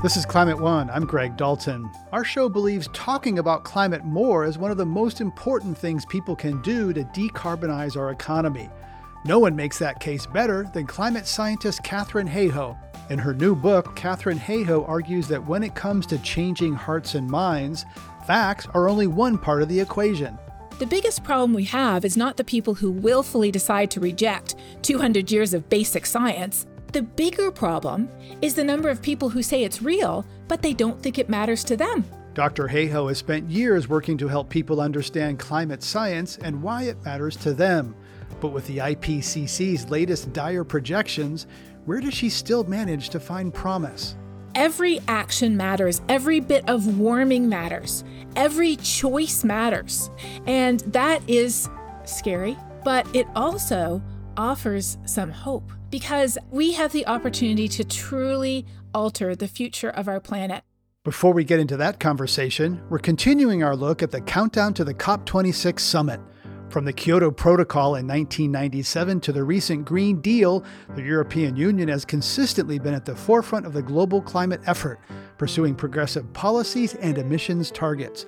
This is Climate One. I'm Greg Dalton. Our show believes talking about climate more is one of the most important things people can do to decarbonize our economy. No one makes that case better than climate scientist Katharine Hayhoe. In her new book, Katharine Hayhoe argues that when it comes to changing hearts and minds, facts are only one part of the equation. The biggest problem we have is not the people who willfully decide to reject 200 years of basic science. The bigger problem is the number of people who say it's real, but they don't think it matters to them. Dr. Hayhoe has spent years working to help people understand climate science and why it matters to them. But with the IPCC's latest dire projections, where does she still manage to find promise? Every action matters, every bit of warming matters, every choice matters. And that is scary, but it also offers some hope because we have the opportunity to truly alter the future of our planet. Before we get into that conversation, we're continuing our look at the countdown to the COP26 summit. From the Kyoto Protocol in 1997 to the recent Green Deal, the European Union has consistently been at the forefront of the global climate effort, pursuing progressive policies and emissions targets.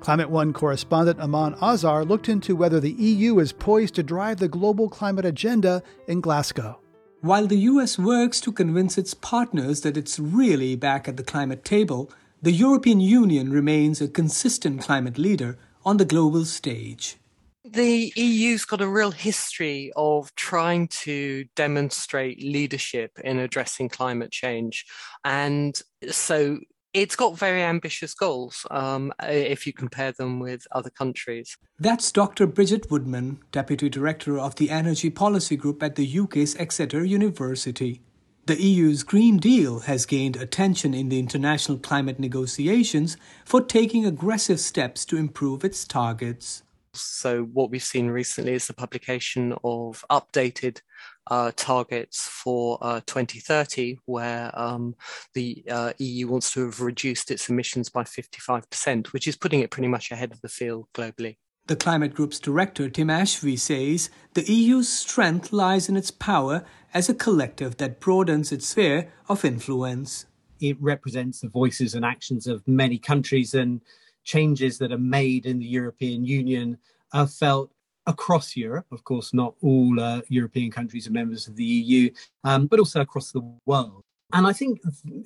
Climate One correspondent Aman Azhar looked into whether the EU is poised to drive the global climate agenda in Glasgow. While the US works to convince its partners that it's really back at the climate table, the European Union remains a consistent climate leader on the global stage. The EU's got a real history of trying to demonstrate leadership in addressing climate change. And so it's got very ambitious goals um, if you compare them with other countries. That's Dr. Bridget Woodman, Deputy Director of the Energy Policy Group at the UK's Exeter University. The EU's Green Deal has gained attention in the international climate negotiations for taking aggressive steps to improve its targets. So, what we've seen recently is the publication of updated uh, targets for uh, 2030, where um, the uh, EU wants to have reduced its emissions by 55%, which is putting it pretty much ahead of the field globally. The Climate Group's director, Tim Ashby, says the EU's strength lies in its power as a collective that broadens its sphere of influence. It represents the voices and actions of many countries, and changes that are made in the European Union are felt across Europe. Of course, not all uh, European countries are members of the EU, um, but also across the world. And I think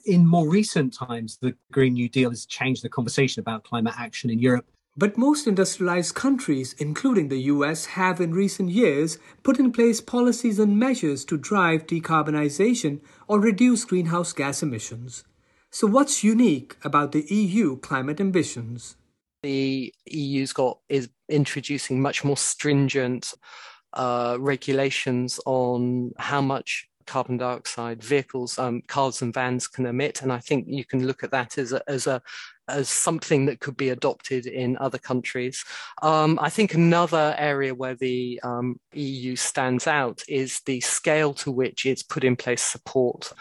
in more recent times, the Green New Deal has changed the conversation about climate action in Europe. But most industrialized countries, including the US, have in recent years put in place policies and measures to drive decarbonization or reduce greenhouse gas emissions. So, what's unique about the EU climate ambitions? The EU's got is introducing much more stringent uh, regulations on how much carbon dioxide vehicles, um, cars and vans can emit, and I think you can look at that as a, as a as something that could be adopted in other countries. Um, I think another area where the um, EU stands out is the scale to which it's put in place support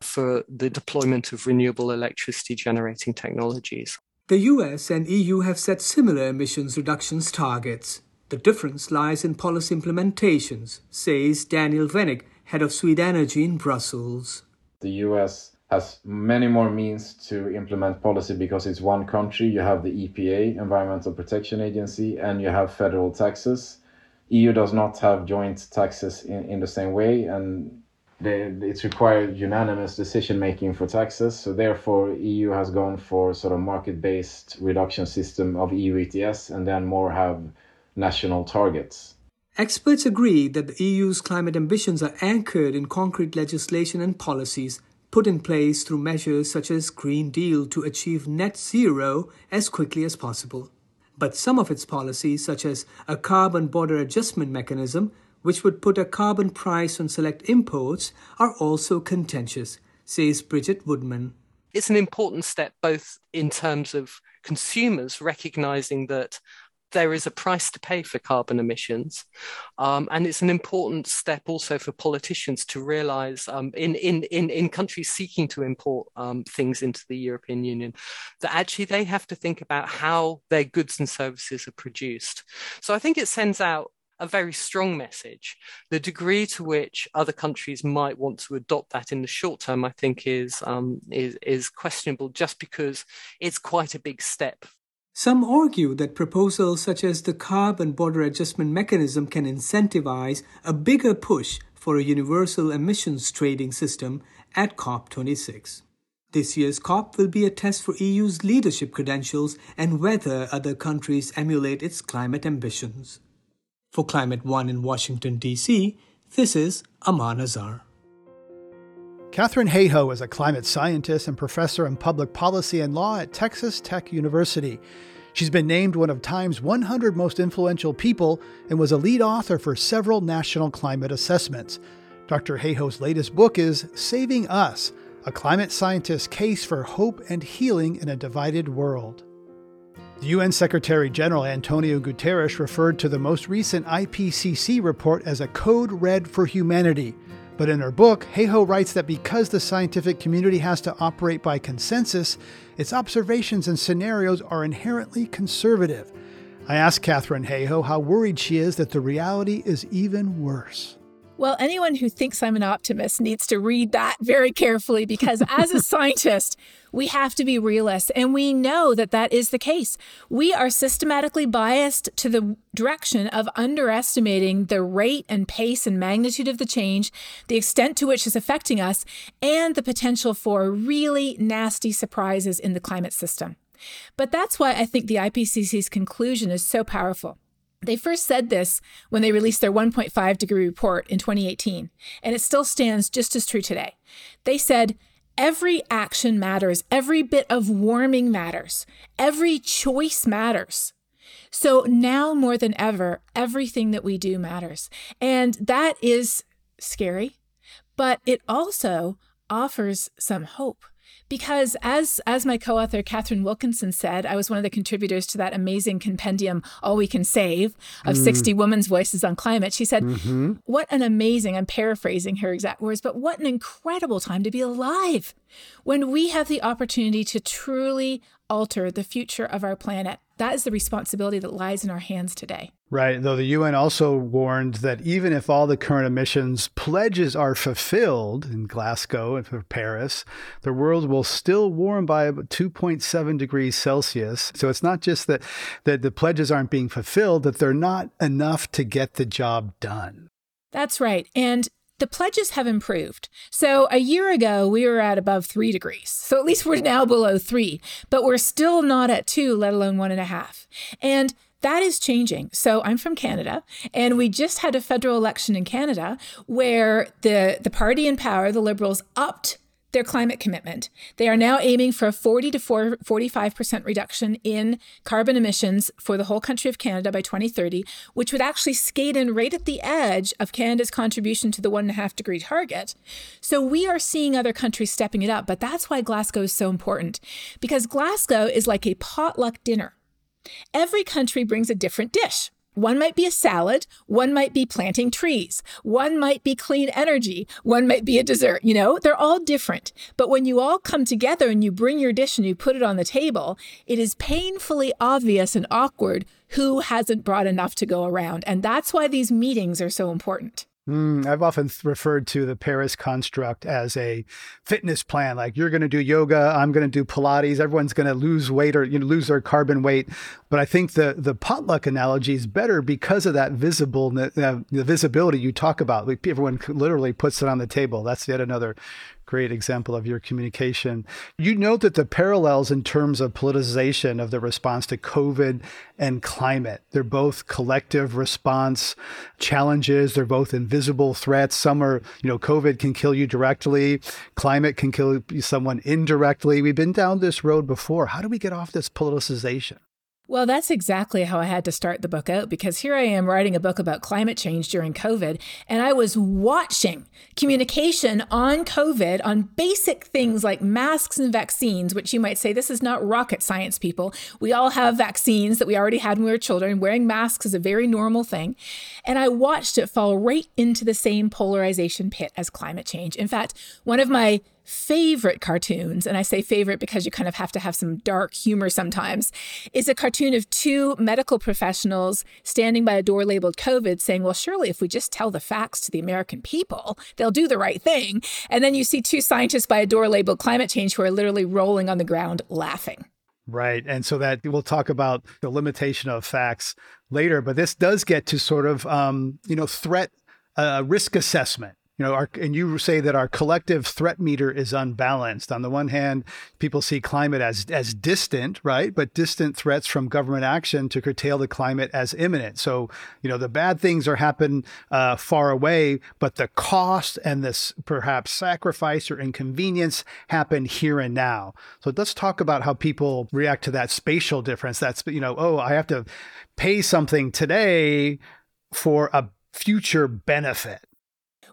for the deployment of renewable electricity generating technologies. The US and EU have set similar emissions reductions targets. The difference lies in policy implementations, says Daniel Wenig, head of Swedenergy in Brussels. The US has many more means to implement policy because it's one country. You have the EPA, Environmental Protection Agency, and you have federal taxes. EU does not have joint taxes in, in the same way, and they, it's required unanimous decision making for taxes. So therefore, EU has gone for sort of market-based reduction system of EU ETS, and then more have national targets. Experts agree that the EU's climate ambitions are anchored in concrete legislation and policies put in place through measures such as Green Deal to achieve net zero as quickly as possible. But some of its policies, such as a carbon border adjustment mechanism, which would put a carbon price on select imports, are also contentious, says Bridget Woodman. It's an important step both in terms of consumers recognizing that there is a price to pay for carbon emissions. Um, and it's an important step also for politicians to realize um, in, in, in, in countries seeking to import um, things into the European Union that actually they have to think about how their goods and services are produced. So I think it sends out a very strong message. The degree to which other countries might want to adopt that in the short term, I think, is um, is is questionable, just because it's quite a big step. Some argue that proposals such as the carbon border adjustment mechanism can incentivize a bigger push for a universal emissions trading system at COP26. This year's COP will be a test for EU's leadership credentials and whether other countries emulate its climate ambitions. For Climate One in Washington, D.C., this is Aman Azhar. Katharine Hayhoe is a climate scientist and professor in public policy and law at Texas Tech University. She's been named one of Time's 100 most influential people and was a lead author for several national climate assessments. Dr. Hayhoe's latest book is Saving Us A Climate Scientist's Case for Hope and Healing in a Divided World. The UN Secretary General Antonio Guterres referred to the most recent IPCC report as a code red for humanity. But in her book, Hayhoe writes that because the scientific community has to operate by consensus, its observations and scenarios are inherently conservative. I asked Katharine Hayhoe how worried she is that the reality is even worse. Well, anyone who thinks I'm an optimist needs to read that very carefully because as a scientist, we have to be realists. And we know that that is the case. We are systematically biased to the direction of underestimating the rate and pace and magnitude of the change, the extent to which it's affecting us, and the potential for really nasty surprises in the climate system. But that's why I think the IPCC's conclusion is so powerful. They first said this when they released their 1.5 degree report in 2018, and it still stands just as true today. They said, Every action matters, every bit of warming matters, every choice matters. So now more than ever, everything that we do matters. And that is scary, but it also offers some hope because as as my co-author Katharine Wilkinson said, I was one of the contributors to that amazing compendium All We Can Save of mm. 60 women's voices on climate. She said, mm-hmm. "What an amazing, I'm paraphrasing her exact words, but what an incredible time to be alive when we have the opportunity to truly alter the future of our planet. That is the responsibility that lies in our hands today." Right. Though the UN also warned that even if all the current emissions pledges are fulfilled in Glasgow and for Paris, the world will still warm by 2.7 degrees Celsius. So it's not just that, that the pledges aren't being fulfilled, that they're not enough to get the job done. That's right. And the pledges have improved. So a year ago, we were at above three degrees. So at least we're now below three, but we're still not at two, let alone one and a half. And that is changing. So I'm from Canada, and we just had a federal election in Canada where the, the party in power, the Liberals, upped their climate commitment. They are now aiming for a 40 to 45% reduction in carbon emissions for the whole country of Canada by 2030, which would actually skate in right at the edge of Canada's contribution to the one and a half degree target. So we are seeing other countries stepping it up, but that's why Glasgow is so important because Glasgow is like a potluck dinner. Every country brings a different dish. One might be a salad, one might be planting trees, one might be clean energy, one might be a dessert. You know, they're all different. But when you all come together and you bring your dish and you put it on the table, it is painfully obvious and awkward who hasn't brought enough to go around. And that's why these meetings are so important. Mm, I've often referred to the Paris construct as a fitness plan. Like you're going to do yoga, I'm going to do Pilates. Everyone's going to lose weight or you know, lose their carbon weight. But I think the the potluck analogy is better because of that visible uh, the visibility you talk about. Like everyone literally puts it on the table. That's yet another great example of your communication. You note that the parallels in terms of politicization of the response to COVID and climate, they're both collective response challenges. They're both invisible threats. Some are, you know, COVID can kill you directly. Climate can kill someone indirectly. We've been down this road before. How do we get off this politicization? Well, that's exactly how I had to start the book out because here I am writing a book about climate change during COVID, and I was watching communication on COVID on basic things like masks and vaccines, which you might say this is not rocket science, people. We all have vaccines that we already had when we were children. Wearing masks is a very normal thing. And I watched it fall right into the same polarization pit as climate change. In fact, one of my favorite cartoons, and I say favorite because you kind of have to have some dark humor sometimes, is a cartoon of two medical professionals standing by a door labeled COVID saying, Well, surely if we just tell the facts to the American people, they'll do the right thing. And then you see two scientists by a door labeled climate change who are literally rolling on the ground laughing. Right. And so that we'll talk about the limitation of facts later, but this does get to sort of, um, you know, threat uh, risk assessment you know, our, and you say that our collective threat meter is unbalanced. On the one hand, people see climate as as distant, right? But distant threats from government action to curtail the climate as imminent. So, you know, the bad things are happen uh, far away, but the cost and this perhaps sacrifice or inconvenience happen here and now. So let's talk about how people react to that spatial difference. That's you know, oh, I have to pay something today for a future benefit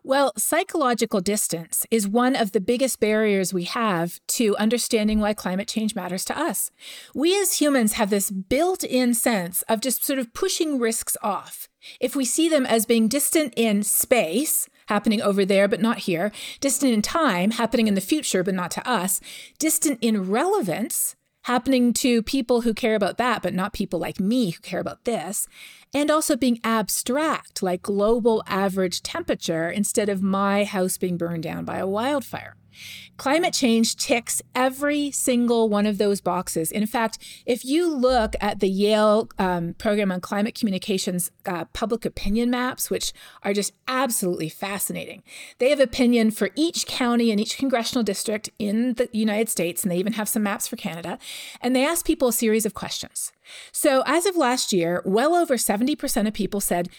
well, psychological distance is one of the biggest barriers we have to understanding why climate change matters to us. We as humans have this built in sense of just sort of pushing risks off. If we see them as being distant in space, happening over there but not here, distant in time, happening in the future but not to us, distant in relevance, happening to people who care about that, but not people like me who care about this, and also being abstract, like global average temperature, instead of my house being burned down by a wildfire. Climate change ticks every single one of those boxes. In fact, if you look at the Yale um, program on climate communications uh, public opinion maps, which are just absolutely fascinating, they have opinion for each county and each congressional district in the United States, and they even have some maps for Canada. And they ask people a series of questions. So, as of last year, well over 70% of people said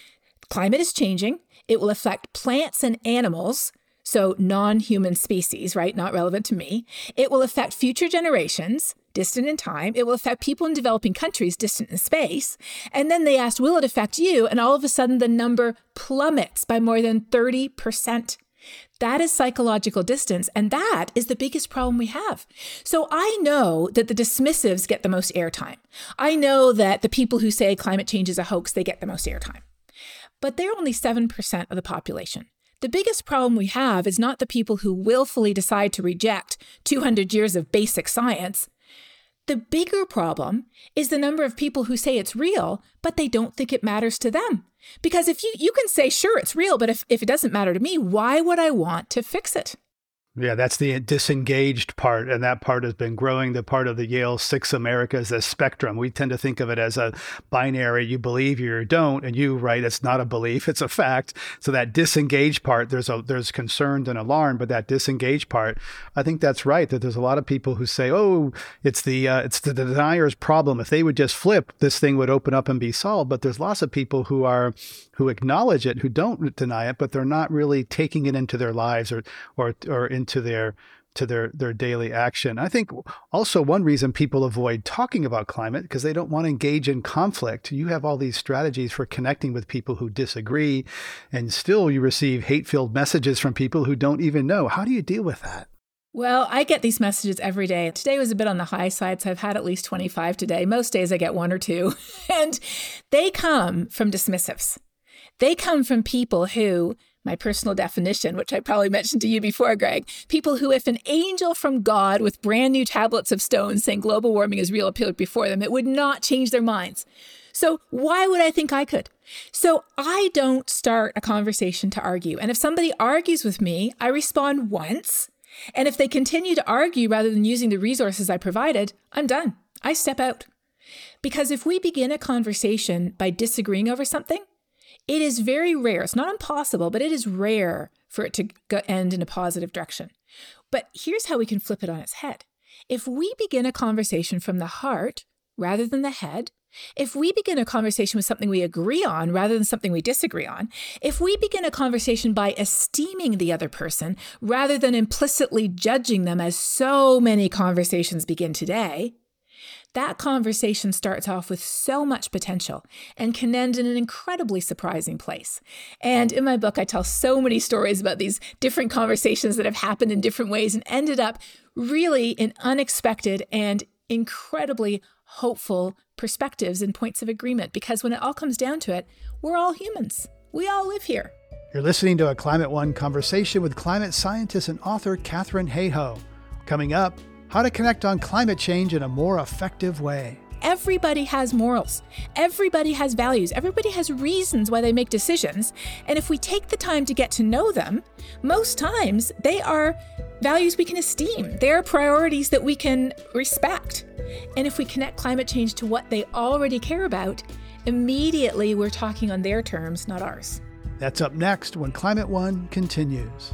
climate is changing. It will affect plants and animals so non human species, right? Not relevant to me. It will affect future generations, distant in time. It will affect people in developing countries, distant in space. And then they asked, will it affect you? And all of a sudden, the number plummets by more than 30%. That is psychological distance, and that is the biggest problem we have. So I know that the dismissives get the most airtime. I know that the people who say climate change is a hoax, they get the most airtime. But they're only 7% of the population. The biggest problem we have is not the people who willfully decide to reject 200 years of basic science. The bigger problem is the number of people who say it's real, but they don't think it matters to them. Because if you, you can say, sure, it's real, but if, if it doesn't matter to me, why would I want to fix it? Yeah, that's the disengaged part, and that part has been growing. The part of the Yale Six Americas, a spectrum. We tend to think of it as a binary: you believe, you don't, and you right. It's not a belief; it's a fact. So that disengaged part, there's a there's concern and alarm, but that disengaged part, I think that's right. That there's a lot of people who say, "Oh, it's the uh, it's the denier's problem. If they would just flip, this thing would open up and be solved." But there's lots of people who are who acknowledge it, who don't deny it, but they're not really taking it into their lives or or or into their to their their daily action. I think also one reason people avoid talking about climate because they don't want to engage in conflict. You have all these strategies for connecting with people who disagree and still you receive hate-filled messages from people who don't even know. How do you deal with that? Well, I get these messages every day. Today was a bit on the high side, so I've had at least 25 today. Most days I get one or two. and they come from dismissives. They come from people who, my personal definition, which I probably mentioned to you before, Greg, people who, if an angel from God with brand new tablets of stone saying global warming is real appeared before them, it would not change their minds. So, why would I think I could? So, I don't start a conversation to argue. And if somebody argues with me, I respond once. And if they continue to argue rather than using the resources I provided, I'm done. I step out. Because if we begin a conversation by disagreeing over something, it is very rare. It's not impossible, but it is rare for it to end in a positive direction. But here's how we can flip it on its head. If we begin a conversation from the heart rather than the head, if we begin a conversation with something we agree on rather than something we disagree on, if we begin a conversation by esteeming the other person rather than implicitly judging them, as so many conversations begin today, that conversation starts off with so much potential and can end in an incredibly surprising place. And in my book, I tell so many stories about these different conversations that have happened in different ways and ended up really in unexpected and incredibly hopeful perspectives and points of agreement. Because when it all comes down to it, we're all humans, we all live here. You're listening to a Climate One conversation with climate scientist and author Katharine Hayhoe. Coming up, how to connect on climate change in a more effective way. Everybody has morals. Everybody has values. Everybody has reasons why they make decisions. And if we take the time to get to know them, most times they are values we can esteem. They are priorities that we can respect. And if we connect climate change to what they already care about, immediately we're talking on their terms, not ours. That's up next when Climate One continues.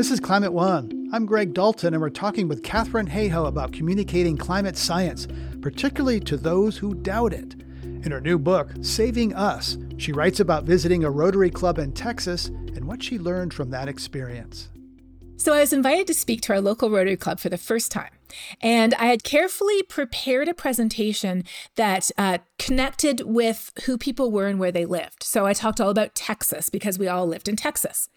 This is Climate One. I'm Greg Dalton, and we're talking with Katharine Hayhoe about communicating climate science, particularly to those who doubt it. In her new book, Saving Us, she writes about visiting a Rotary Club in Texas and what she learned from that experience. So, I was invited to speak to our local Rotary Club for the first time. And I had carefully prepared a presentation that uh, connected with who people were and where they lived. So, I talked all about Texas because we all lived in Texas.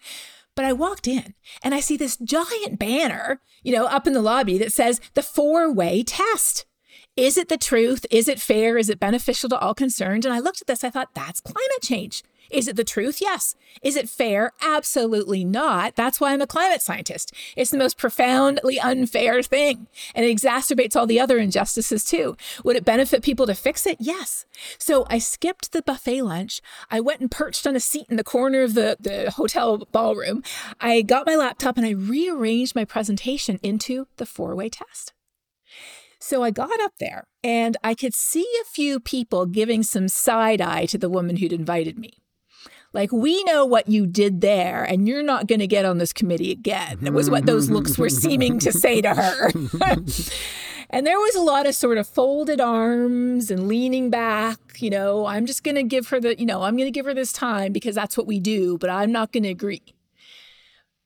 But I walked in and I see this giant banner, you know, up in the lobby that says the four way test. Is it the truth? Is it fair? Is it beneficial to all concerned? And I looked at this, I thought, that's climate change. Is it the truth? Yes. Is it fair? Absolutely not. That's why I'm a climate scientist. It's the most profoundly unfair thing, and it exacerbates all the other injustices too. Would it benefit people to fix it? Yes. So I skipped the buffet lunch. I went and perched on a seat in the corner of the, the hotel ballroom. I got my laptop and I rearranged my presentation into the four way test. So I got up there and I could see a few people giving some side eye to the woman who'd invited me. Like, we know what you did there, and you're not going to get on this committee again. That was what those looks were seeming to say to her. and there was a lot of sort of folded arms and leaning back. You know, I'm just going to give her the, you know, I'm going to give her this time because that's what we do, but I'm not going to agree.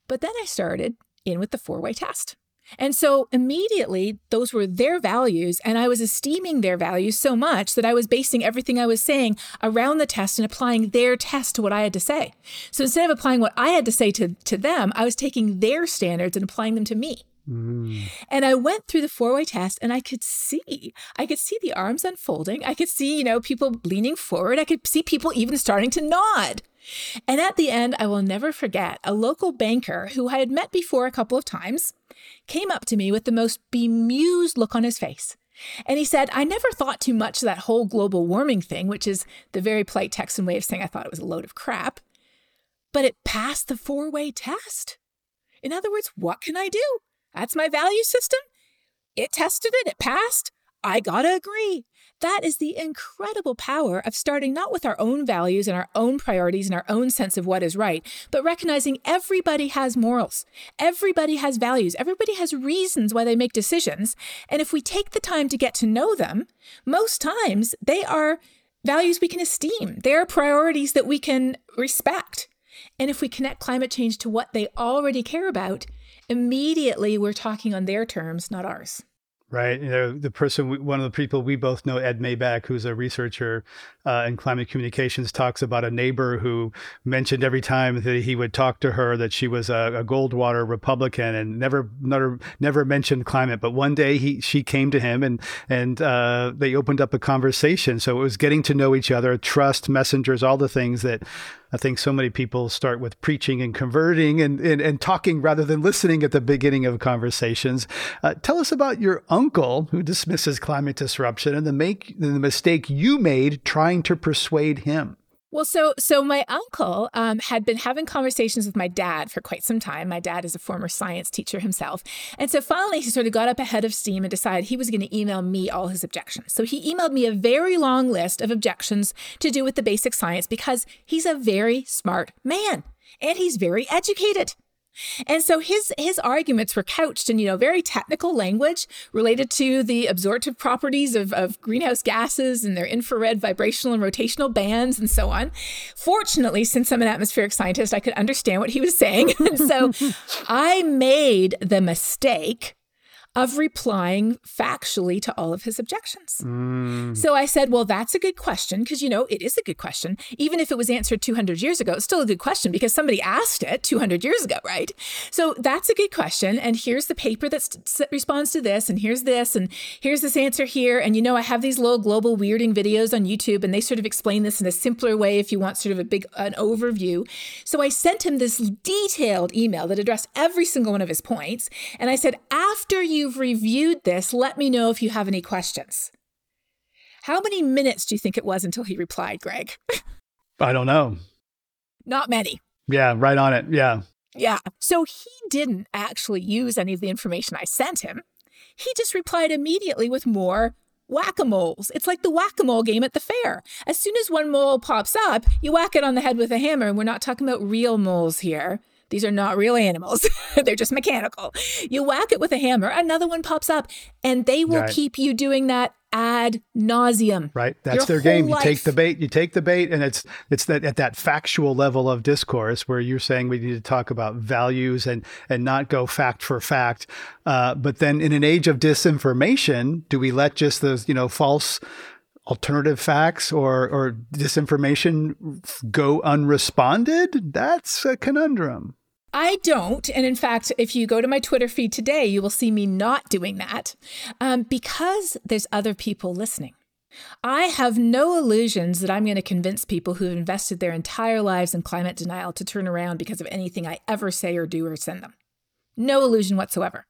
But then I started in with the four way test. And so immediately, those were their values, and I was esteeming their values so much that I was basing everything I was saying around the test and applying their test to what I had to say. So instead of applying what I had to say to, to them, I was taking their standards and applying them to me. Mm. And I went through the four way test and I could see, I could see the arms unfolding. I could see, you know, people leaning forward. I could see people even starting to nod. And at the end, I will never forget a local banker who I had met before a couple of times came up to me with the most bemused look on his face. And he said, I never thought too much of that whole global warming thing, which is the very polite Texan way of saying I thought it was a load of crap. But it passed the four way test. In other words, what can I do? That's my value system. It tested it, it passed. I gotta agree. That is the incredible power of starting not with our own values and our own priorities and our own sense of what is right, but recognizing everybody has morals. Everybody has values. Everybody has reasons why they make decisions. And if we take the time to get to know them, most times they are values we can esteem. They are priorities that we can respect. And if we connect climate change to what they already care about, immediately we're talking on their terms, not ours. Right. You know, the person, one of the people we both know, Ed Maibach, who's a researcher uh, in climate communications, talks about a neighbor who mentioned every time that he would talk to her that she was a, a Goldwater Republican and never, never, never mentioned climate. But one day he, she came to him and, and uh, they opened up a conversation. So it was getting to know each other, trust, messengers, all the things that I think so many people start with preaching and converting and, and, and talking rather than listening at the beginning of conversations. Uh, tell us about your uncle who dismisses climate disruption and the make the mistake you made trying to persuade him. Well, so so my uncle um, had been having conversations with my dad for quite some time. My dad is a former science teacher himself, and so finally he sort of got up ahead of steam and decided he was going to email me all his objections. So he emailed me a very long list of objections to do with the basic science because he's a very smart man and he's very educated. And so his his arguments were couched in, you know, very technical language related to the absorptive properties of, of greenhouse gases and their infrared vibrational and rotational bands and so on. Fortunately, since I'm an atmospheric scientist, I could understand what he was saying. and so I made the mistake of replying factually to all of his objections. Mm. So I said, Well, that's a good question, because, you know, it is a good question. Even if it was answered 200 years ago, it's still a good question because somebody asked it 200 years ago, right? So that's a good question. And here's the paper that responds to this, and here's this, and here's this answer here. And, you know, I have these little global weirding videos on YouTube, and they sort of explain this in a simpler way if you want sort of a big an overview. So I sent him this detailed email that addressed every single one of his points. And I said, After you you've reviewed this, let me know if you have any questions. How many minutes do you think it was until he replied, Greg? I don't know. Not many. Yeah, right on it. Yeah. Yeah. So he didn't actually use any of the information I sent him. He just replied immediately with more whack a moles. It's like the whack a mole game at the fair. As soon as one mole pops up, you whack it on the head with a hammer. And we're not talking about real moles here. These are not real animals. They're just mechanical. You whack it with a hammer, another one pops up, and they will right. keep you doing that ad nauseum. Right. That's their game. Life. You take the bait, you take the bait, and it's it's that at that factual level of discourse where you're saying we need to talk about values and and not go fact for fact. Uh, but then in an age of disinformation, do we let just those, you know, false alternative facts or or disinformation go unresponded? That's a conundrum. I don't. And in fact, if you go to my Twitter feed today, you will see me not doing that um, because there's other people listening. I have no illusions that I'm going to convince people who have invested their entire lives in climate denial to turn around because of anything I ever say or do or send them. No illusion whatsoever.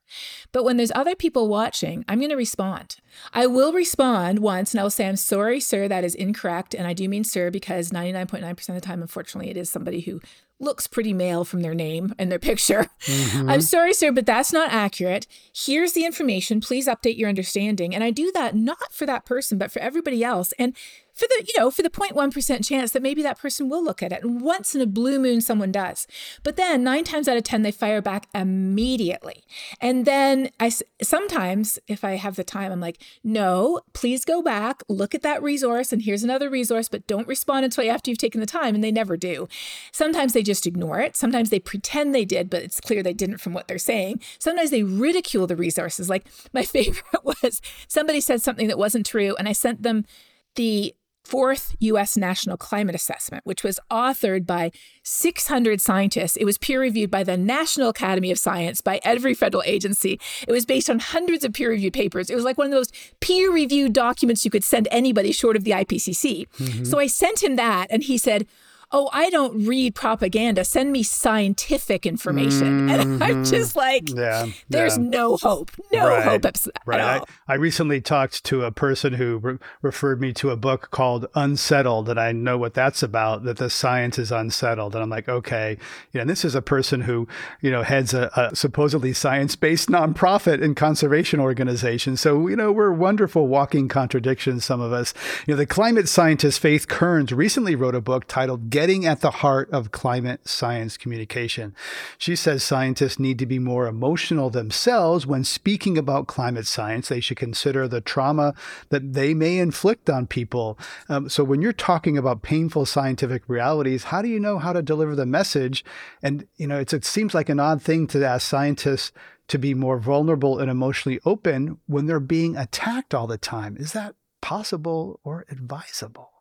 But when there's other people watching, I'm going to respond. I will respond once and I will say, I'm sorry, sir, that is incorrect. And I do mean sir because 99.9% of the time, unfortunately, it is somebody who looks pretty male from their name and their picture. Mm-hmm. I'm sorry, sir, but that's not accurate. Here's the information. Please update your understanding. And I do that not for that person, but for everybody else. And for the, you know, for the 0.1% chance that maybe that person will look at it. And once in a blue moon, someone does. But then nine times out of 10, they fire back immediately. And then I sometimes, if I have the time, I'm like, no, please go back, look at that resource, and here's another resource, but don't respond until after you've taken the time. And they never do. Sometimes they just ignore it. Sometimes they pretend they did, but it's clear they didn't from what they're saying. Sometimes they ridicule the resources. Like my favorite was somebody said something that wasn't true, and I sent them the fourth U.S. National Climate Assessment, which was authored by 600 scientists. It was peer reviewed by the National Academy of Science, by every federal agency. It was based on hundreds of peer reviewed papers. It was like one of those peer reviewed documents you could send anybody short of the IPCC. Mm-hmm. So I sent him that, and he said, oh, I don't read propaganda. Send me scientific information. Mm-hmm. And I'm mm-hmm. just like, yeah, there's yeah. no hope, no right. hope at, right. I, I, recently talked to a person who re- referred me to a book called Unsettled, and I know what that's about, that the science is unsettled. And I'm like, okay. Yeah, and this is a person who, you know, heads a, a supposedly science based nonprofit and conservation organization. So, you know, we're wonderful walking contradictions, some of us. You know, the climate scientist Faith Kearns recently wrote a book titled getting at the heart of climate science communication. She says scientists need to be more emotional themselves when speaking about climate science. They should consider the trauma that they may inflict on people. Um, so when you're talking about painful scientific realities, how do you know how to deliver the message? And, you know, it seems like an odd thing to ask scientists to be more vulnerable and emotionally open when they're being attacked all the time. Is that possible or advisable?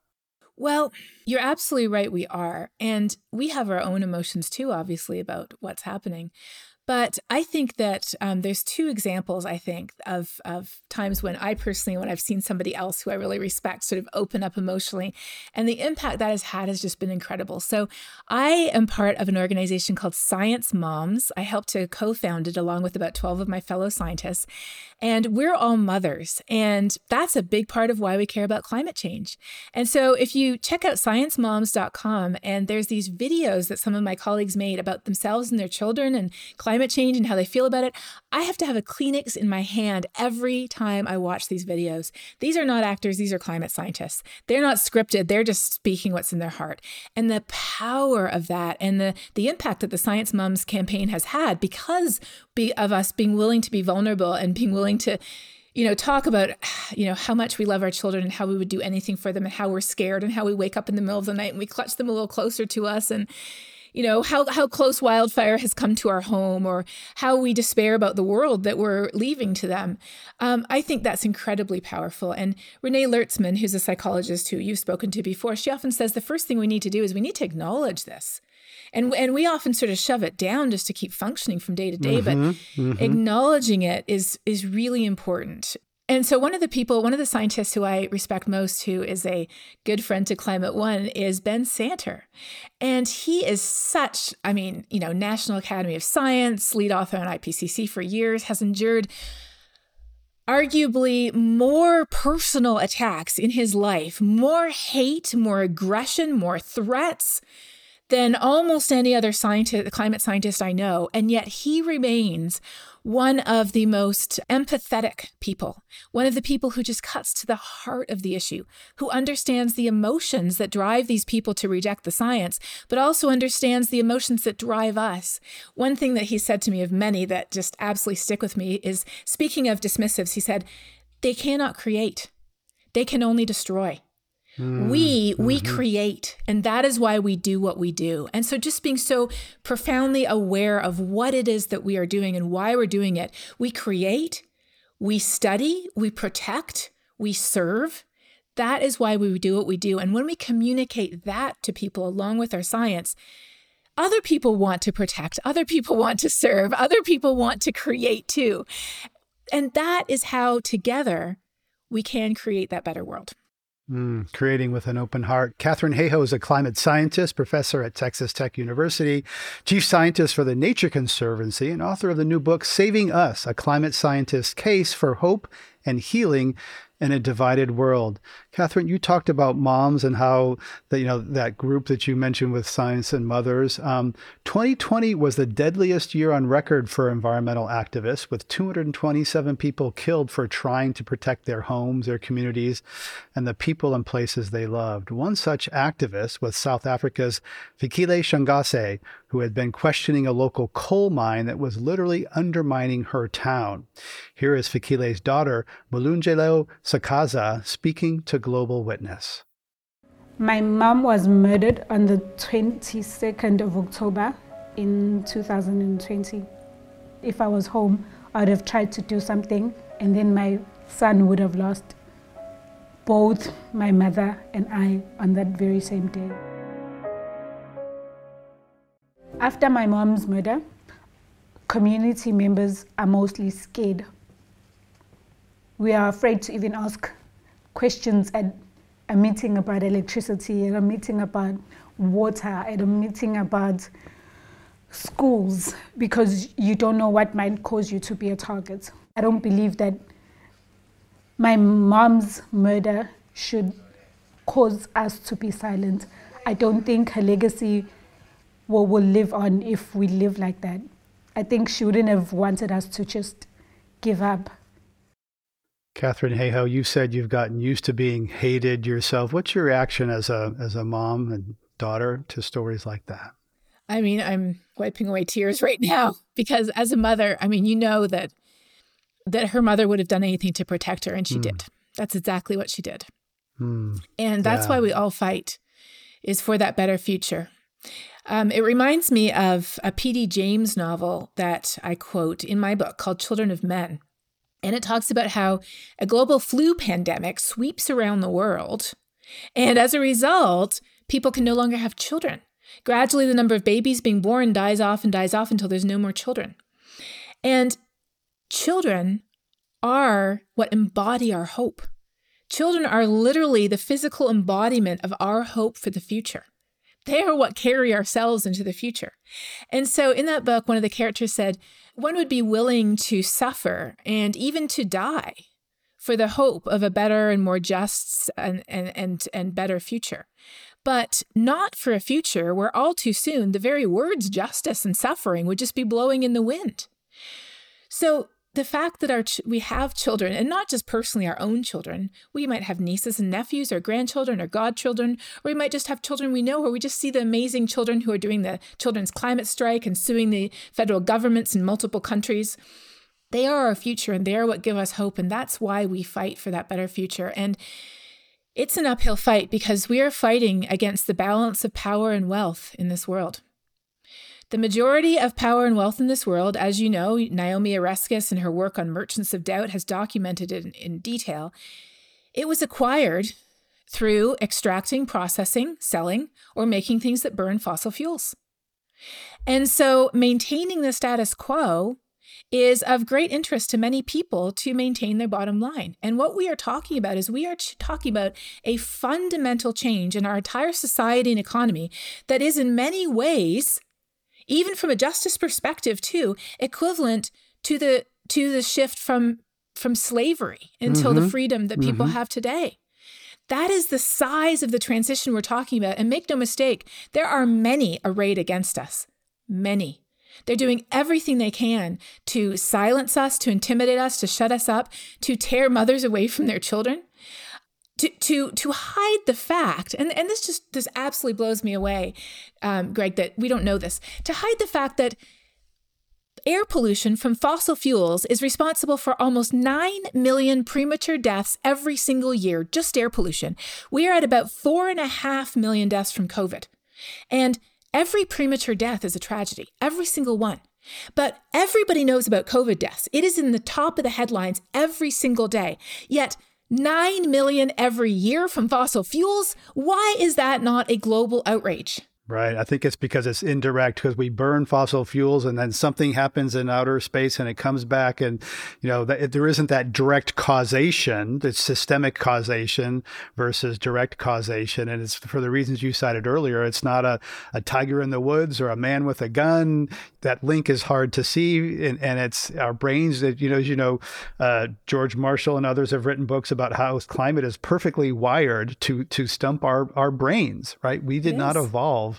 Well, you're absolutely right. We are. And we have our own emotions too, obviously, about what's happening. But I think that um, there's two examples, I think, of, of times when I personally, when I've seen somebody else who I really respect sort of open up emotionally, and the impact that has had has just been incredible. So I am part of an organization called Science Moms. I helped to co found it along with about 12 of my fellow scientists. And we're all mothers. And that's a big part of why we care about climate change. And so if you check out sciencemoms.com, and there's these videos that some of my colleagues made about themselves and their children and climate climate change and how they feel about it, I have to have a Kleenex in my hand every time I watch these videos. These are not actors, these are climate scientists. They're not scripted, they're just speaking what's in their heart. And the power of that and the, the impact that the Science Moms campaign has had because of us being willing to be vulnerable and being willing to you know, talk about, you know, how much we love our children and how we would do anything for them and how we're scared and how we wake up in the middle of the night and we clutch them a little closer to us and, you know, how, how close wildfire has come to our home or how we despair about the world that we're leaving to them. Um, I think that's incredibly powerful. And Renee Lertzman, who's a psychologist who you've spoken to before, she often says the first thing we need to do is we need to acknowledge this and and we often sort of shove it down just to keep functioning from day to day mm-hmm, but mm-hmm. acknowledging it is is really important and so one of the people one of the scientists who i respect most who is a good friend to climate one is ben santer and he is such i mean you know national academy of science lead author on ipcc for years has endured arguably more personal attacks in his life, more hate, more aggression, more threats than almost any other scientist, climate scientist I know. And yet he remains one of the most empathetic people, one of the people who just cuts to the heart of the issue, who understands the emotions that drive these people to reject the science, but also understands the emotions that drive us. One thing that he said to me of many that just absolutely stick with me is speaking of dismissives, he said, they cannot create, they can only destroy. Mm, we we mm-hmm. create and that is why we do what we do. And so just being so profoundly aware of what it is that we are doing and why we're doing it. We create, we study, we protect, we serve. That is why we do what we do. And when we communicate that to people along with our science, other people want to protect, other people want to serve, other people want to create too. And that is how together we can create that better world. Mm, creating with an open heart. Katharine Hayhoe is a climate scientist, professor at Texas Tech University, chief scientist for the Nature Conservancy, and author of the new book, Saving Us, a climate scientist's case for hope and healing in a divided world. Katharine, you talked about moms and how that you know that group that you mentioned with Science and Mothers. Um, 2020 was the deadliest year on record for environmental activists, with 227 people killed for trying to protect their homes, their communities, and the people and places they loved. One such activist was South Africa's Fikile Ntshangase, who had been questioning a local coal mine that was literally undermining her town. Here is Fikile's daughter, Malungelo Xhakaza, speaking to Global Witness. My mom was murdered on the 22nd of October in 2020. If I was home, I would have tried to do something, and then my son would have lost both my mother and I on that very same day. After my mom's murder, community members are mostly scared. We are afraid to even ask questions at a meeting about electricity, at a meeting about water, at a meeting about schools, because you don't know what might cause you to be a target. I don't believe that my mom's murder should cause us to be silent. I don't think her legacy will, will live on if we live like that. I think she wouldn't have wanted us to just give up. Katharine Hayhoe, you said you've gotten used to being hated yourself. What's your reaction as a as a mom and daughter to stories like that? I mean, I'm wiping away tears right now because as a mother, I mean, you know that that her mother would have done anything to protect her and she mm. did. That's exactly what she did. Mm. And that's yeah. why we all fight is for that better future. Um, it reminds me of a P.D. James novel that I quote in my book called Children of Men. And it talks about how a global flu pandemic sweeps around the world. And as a result, people can no longer have children. Gradually, the number of babies being born dies off and dies off until there's no more children. And children are what embody our hope. Children are literally the physical embodiment of our hope for the future they are what carry ourselves into the future. And so in that book, one of the characters said, one would be willing to suffer and even to die for the hope of a better and more just and, and, and, and better future. but not for a future where all too soon the very words justice and suffering would just be blowing in the wind. So, the fact that our ch- we have children and not just personally our own children we might have nieces and nephews or grandchildren or godchildren or we might just have children we know or we just see the amazing children who are doing the children's climate strike and suing the federal governments in multiple countries. They are our future and they are what give us hope and that's why we fight for that better future. And it's an uphill fight because we are fighting against the balance of power and wealth in this world the majority of power and wealth in this world, as you know, Naomi Oreskes in her work on Merchants of Doubt has documented it in, in detail. It was acquired through extracting, processing, selling, or making things that burn fossil fuels. And so maintaining the status quo is of great interest to many people to maintain their bottom line. And what we are talking about is we are ch- talking about a fundamental change in our entire society and economy that is, in many ways, even from a justice perspective too equivalent to the to the shift from from slavery until mm-hmm. the freedom that people mm-hmm. have today that is the size of the transition we're talking about and make no mistake there are many arrayed against us many they're doing everything they can to silence us, to intimidate us, to shut us up, to tear mothers away from their children to to to hide the fact and and this just this absolutely blows me away um, greg that we don't know this to hide the fact that air pollution from fossil fuels is responsible for almost 9 million premature deaths every single year just air pollution we are at about four and a half million deaths from covid and every premature death is a tragedy every single one but everybody knows about COVID deaths. It is in the top of the headlines every single day. Yet 9 million every year from fossil fuels. Why is that not a global outrage? Right. I think it's because it's indirect because we burn fossil fuels and then something happens in outer space and it comes back. And, you know, that, there isn't that direct causation. It's systemic causation versus direct causation. And it's for the reasons you cited earlier. It's not a, a tiger in the woods or a man with a gun. That link is hard to see. And, and it's our brains that, you know, as you know, uh, George Marshall and others have written books about how climate is perfectly wired to, to stump our, our brains, right? We did not evolve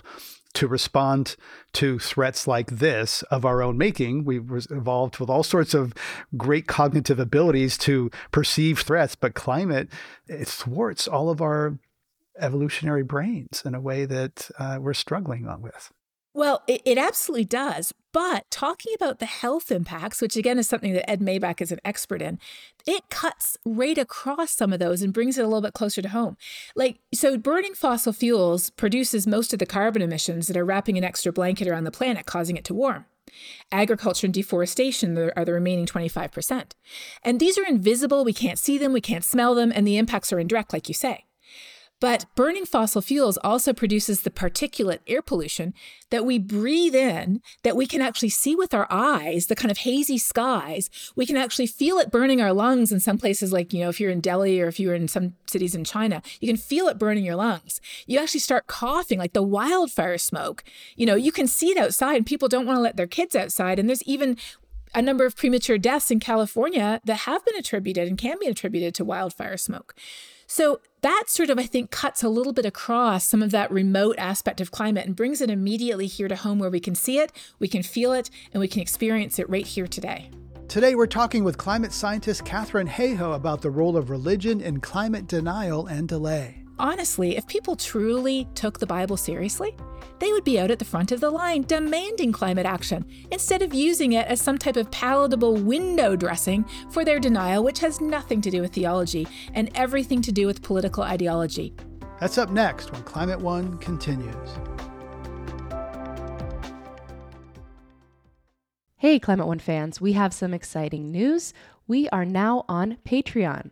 to respond to threats like this of our own making. We've evolved with all sorts of great cognitive abilities to perceive threats, but climate it thwarts all of our evolutionary brains in a way that uh, we're struggling with. Well, it, it, absolutely does. But talking about the health impacts, which again is something that Ed Maibach is an expert in, it cuts right across some of those and brings it a little bit closer to home. Like, so burning fossil fuels produces most of the carbon emissions that are wrapping an extra blanket around the planet, causing it to warm. Agriculture and deforestation are the remaining 25%. And these are invisible, we can't see them, we can't smell them, and the impacts are indirect, like you say. But burning fossil fuels also produces the particulate air pollution that we breathe in, that we can actually see with our eyes, the kind of hazy skies. We can actually feel it burning our lungs in some places, like, you know, if you're in Delhi or if you're in some cities in China, you can feel it burning your lungs. You actually start coughing, like the wildfire smoke. You know, you can see it outside, and people don't want to let their kids outside. And there's even a number of premature deaths in California that have been attributed and can be attributed to wildfire smoke. So that sort of, I think, cuts a little bit across some of that remote aspect of climate and brings it immediately here to home where we can see it, we can feel it, and we can experience it right here today. Today, we're talking with climate scientist Katharine Hayhoe about the role of religion in climate denial and delay. Honestly, if people truly took the Bible seriously, they would be out at the front of the line demanding climate action instead of using it as some type of palatable window dressing for their denial, which has nothing to do with theology and everything to do with political ideology. That's up next when Climate One continues. Hey, Climate One fans, we have some exciting news. We are now on Patreon.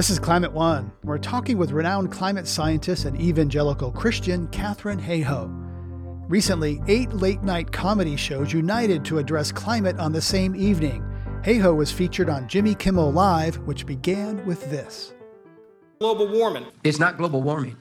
This is Climate One. We're talking with renowned climate scientist and evangelical Christian Katharine Hayhoe. Recently, eight late night comedy shows united to address climate on the same evening. Hayhoe was featured on Jimmy Kimmel Live, which began with this Global warming. It's not global warming.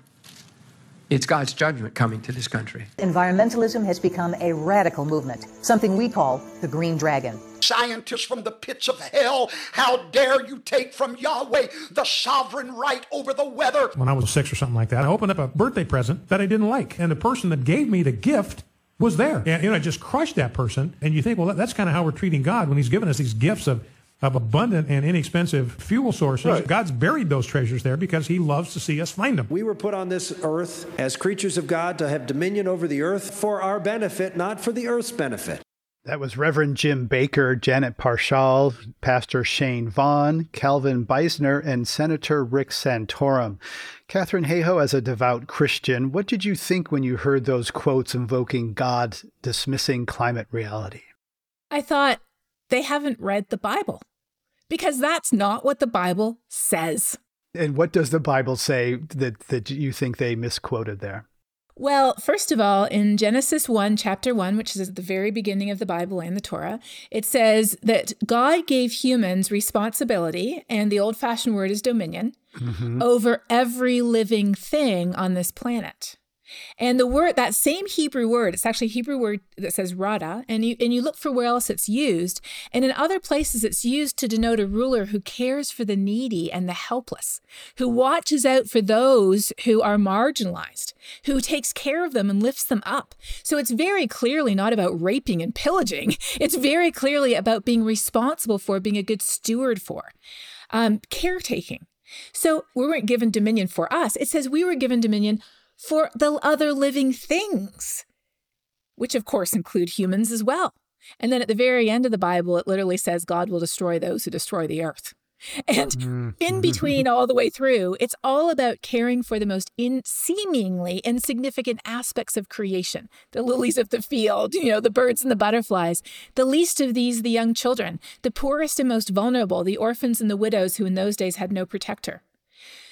It's God's judgment coming to this country. Environmentalism has become a radical movement, something we call the Green Dragon. Scientists from the pits of hell, how dare you take from Yahweh the sovereign right over the weather? When I was six or something like that, I opened up a birthday present that I didn't like. And the person that gave me the gift was there. And you know, it just crushed that person. And you think, well, that's kind of how we're treating God when He's given us these gifts of of abundant and inexpensive fuel sources. Right. God's buried those treasures there because He loves to see us find them. We were put on this earth as creatures of God to have dominion over the earth for our benefit, not for the earth's benefit. That was Reverend Jim Bakker, Janet Parshall, Pastor Shane Vaughn, Calvin Beisner, and Senator Rick Santorum. Katharine Hayhoe, as a devout Christian, what did you think when you heard those quotes invoking God dismissing climate reality? I thought they haven't read the Bible because that's not what the Bible says. And what does the Bible say that, that you think they misquoted there? Well, first of all, in Genesis 1, chapter 1, which is at the very beginning of the Bible and the Torah, it says that God gave humans responsibility, and the old fashioned word is dominion, mm-hmm. over every living thing on this planet. And the word, that same Hebrew word, it's actually a Hebrew word that says rada, and you and you look for where else it's used. And in other places, it's used to denote a ruler who cares for the needy and the helpless, who watches out for those who are marginalized, who takes care of them and lifts them up. So it's very clearly not about raping and pillaging. It's very clearly about being responsible for, being a good steward for, um, caretaking. So we weren't given dominion for us. It says we were given dominion for the other living things, which of course include humans as well. And then at the very end of the Bible, it literally says God will destroy those who destroy the earth. And mm-hmm. in between, all the way through, it's all about caring for the most in seemingly insignificant aspects of creation the lilies of the field, you know, the birds and the butterflies. The least of these, the young children, the poorest and most vulnerable, the orphans and the widows who in those days had no protector.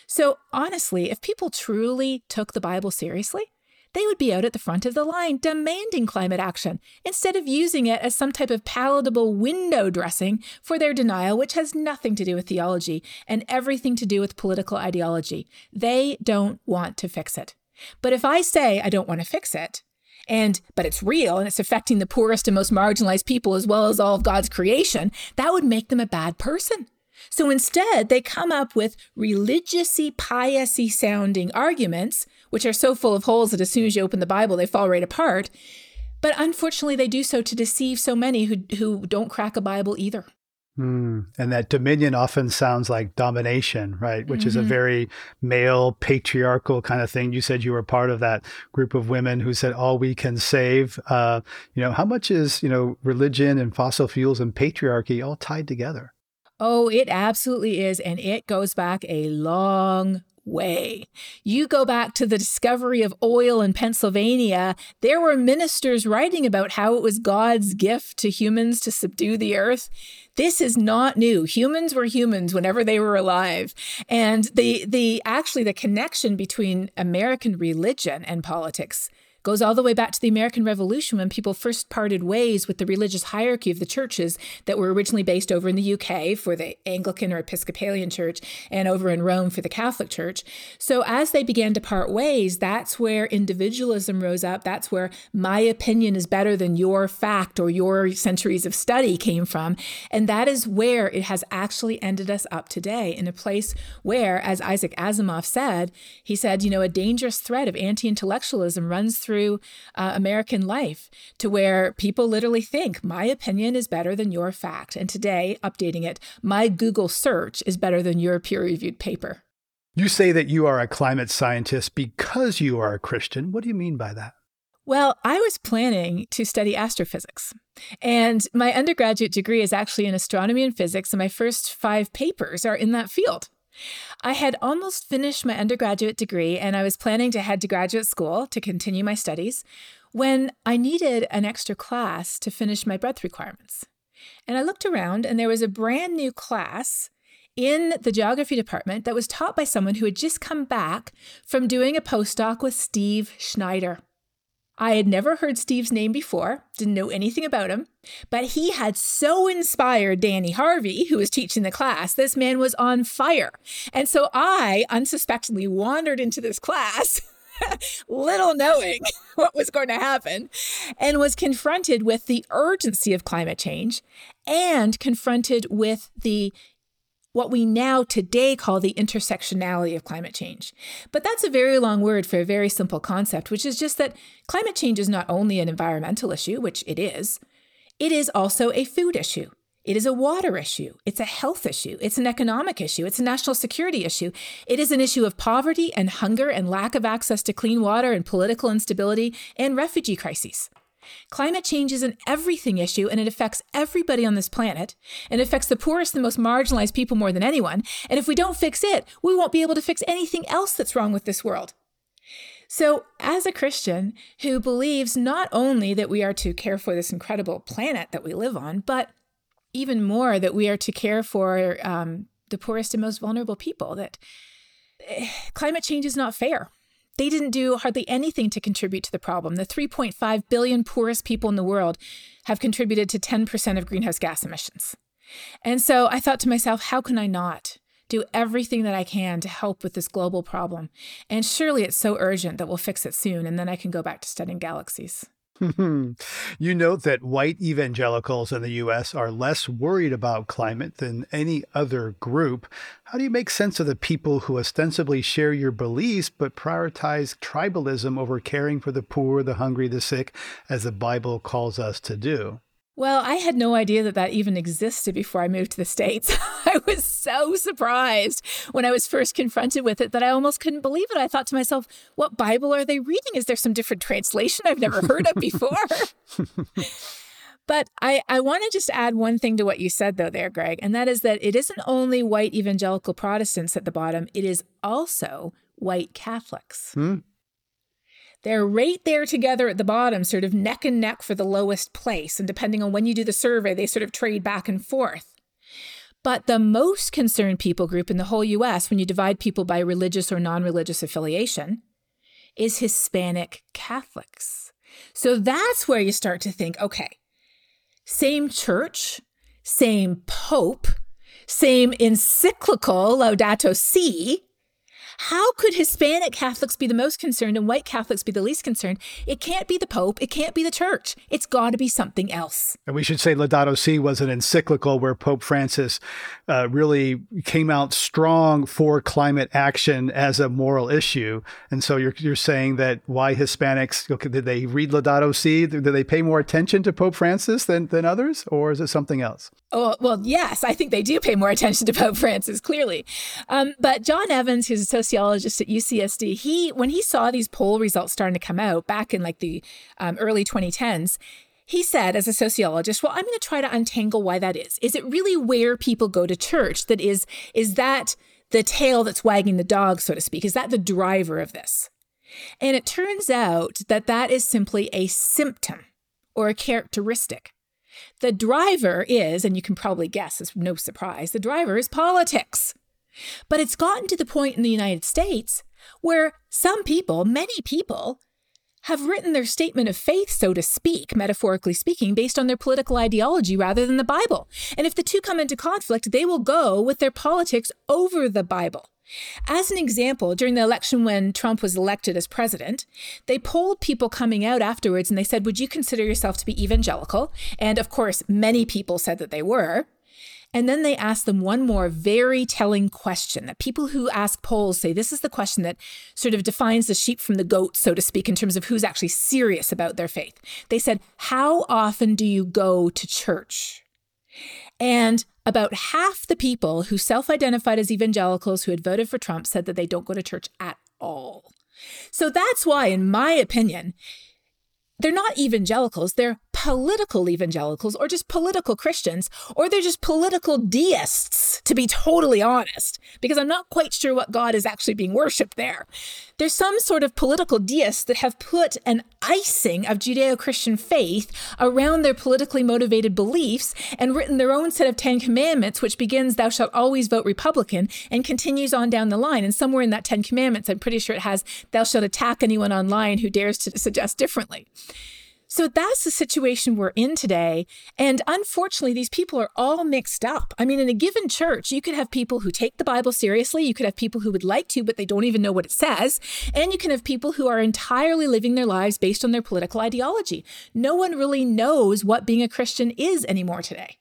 So, honestly, if people truly took the Bible seriously, they would be out at the front of the line demanding climate action instead of using it as some type of palatable window dressing for their denial, which has nothing to do with theology and everything to do with political ideology. They don't want to fix it. But if I say I don't want to fix it, and but it's real and it's affecting the poorest and most marginalized people as well as all of God's creation, that would make them a bad person. So instead, they come up with religiously piousy sounding arguments, which are so full of holes that as soon as you open the Bible, they fall right apart. But unfortunately, they do so to deceive so many who, who don't crack a Bible either. Mm. And that dominion often sounds like domination, right? Which mm-hmm. is a mm-hmm. very male, patriarchal kind of thing. You said you were part of that group of women who said all we can save. Uh, you know, how much is you know religion and fossil fuels and patriarchy all tied together? Oh, it absolutely is. And it goes back a long way. You go back to the discovery of oil in Pennsylvania, there were ministers writing about how it was God's gift to humans to subdue the earth. This is not new. Humans were humans whenever they were alive. And the the actually the connection between American religion and politics goes all the way back to the American Revolution when people first parted ways with the religious hierarchy of the churches that were originally based over in the UK for the Anglican or Episcopalian church and over in Rome for the Catholic church. So as they began to part ways, that's where individualism rose up. That's where my opinion is better than your fact or your centuries of study came from. And that is where it has actually ended us up today in a place where, as Isaac Asimov said, he said, you know, a dangerous thread of anti intellectualism runs through through uh, American life to where people literally think my opinion is better than your fact. And today, updating it, my Google search is better than your peer reviewed paper. You say that you are a climate scientist because you are a Christian. What do you mean by that? Well, I was planning to study astrophysics. And my undergraduate degree is actually in astronomy and physics, and my first five papers are in that field. I had almost finished my undergraduate degree and I was planning to head to graduate school to continue my studies when I needed an extra class to finish my breadth requirements. And I looked around and there was a brand new class in the geography department that was taught by someone who had just come back from doing a postdoc with Steve Schneider. I had never heard Steve's name before, didn't know anything about him, but he had so inspired Danny Harvey, who was teaching the class. This man was on fire. And so I unsuspectingly wandered into this class. little knowing what was going to happen, and was confronted with the urgency of climate change and confronted with the what we now today call the intersectionality of climate change. But that's a very long word for a very simple concept, which is just that climate change is not only an environmental issue, which it is, it is also a food issue. It is a water issue. It's a health issue. It's an economic issue. It's a national security issue. It is an issue of poverty and hunger and lack of access to clean water and political instability and refugee crises. Climate change is an everything issue and it affects everybody on this planet. And it affects the poorest and most marginalized people more than anyone. And if we don't fix it, we won't be able to fix anything else that's wrong with this world. So, as a Christian who believes not only that we are to care for this incredible planet that we live on, but even more that we are to care for um, the poorest and most vulnerable people, that eh, climate change is not fair. They didn't do hardly anything to contribute to the problem. The 3.5 billion poorest people in the world have contributed to 10% of greenhouse gas emissions. And so I thought to myself, how can I not do everything that I can to help with this global problem? And surely it's so urgent that we'll fix it soon, and then I can go back to studying galaxies. Hmm. you note that white evangelicals in the U.S. are less worried about climate than any other group. How do you make sense of the people who ostensibly share your beliefs but prioritize tribalism over caring for the poor, the hungry, the sick, as the Bible calls us to do? Well, I had no idea that that even existed before I moved to the States. I was so surprised when I was first confronted with it that I almost couldn't believe it. I thought to myself, what Bible are they reading? Is there some different translation I've never heard of before? but I, I want to just add one thing to what you said, though, there, Greg, and that is that it isn't only white evangelical Protestants at the bottom, it is also white Catholics. Hmm. They're right there together at the bottom, sort of neck and neck for the lowest place. And depending on when you do the survey, they sort of trade back and forth. But the most concerned people group in the whole US, when you divide people by religious or non religious affiliation, is Hispanic Catholics. So that's where you start to think okay, same church, same pope, same encyclical Laudato Si, how could Hispanic Catholics be the most concerned and white Catholics be the least concerned? It can't be the Pope. It can't be the church. It's got to be something else. And we should say Laudato Si was an encyclical where Pope Francis uh, really came out strong for climate action as a moral issue. And so you're, you're saying that why Hispanics, okay, did they read Laudato Si? Did they pay more attention to Pope Francis than, than others? Or is it something else? Oh, well, yes, I think they do pay more attention to Pope Francis, clearly. Um, but John Evans, who's a sociologist at UCSD, he when he saw these poll results starting to come out back in like the um, early 2010s, he said, as a sociologist, well, I'm going to try to untangle why that is. Is it really where people go to church that is is that the tail that's wagging the dog, so to speak? Is that the driver of this? And it turns out that that is simply a symptom or a characteristic. The driver is, and you can probably guess, it's no surprise, the driver is politics. But it's gotten to the point in the United States where some people, many people, have written their statement of faith, so to speak, metaphorically speaking, based on their political ideology rather than the Bible. And if the two come into conflict, they will go with their politics over the Bible. As an example, during the election when Trump was elected as president, they polled people coming out afterwards and they said, Would you consider yourself to be evangelical? And of course, many people said that they were. And then they asked them one more very telling question that people who ask polls say this is the question that sort of defines the sheep from the goat, so to speak, in terms of who's actually serious about their faith. They said, How often do you go to church? And about half the people who self identified as evangelicals who had voted for Trump said that they don't go to church at all. So that's why, in my opinion, they're not evangelicals, they're political evangelicals or just political Christians, or they're just political deists, to be totally honest, because I'm not quite sure what God is actually being worshiped there. There's some sort of political deists that have put an icing of Judeo Christian faith around their politically motivated beliefs and written their own set of Ten Commandments, which begins, Thou shalt always vote Republican, and continues on down the line. And somewhere in that Ten Commandments, I'm pretty sure it has, Thou shalt attack anyone online who dares to suggest differently. So that's the situation we're in today. And unfortunately, these people are all mixed up. I mean, in a given church, you could have people who take the Bible seriously. You could have people who would like to, but they don't even know what it says. And you can have people who are entirely living their lives based on their political ideology. No one really knows what being a Christian is anymore today.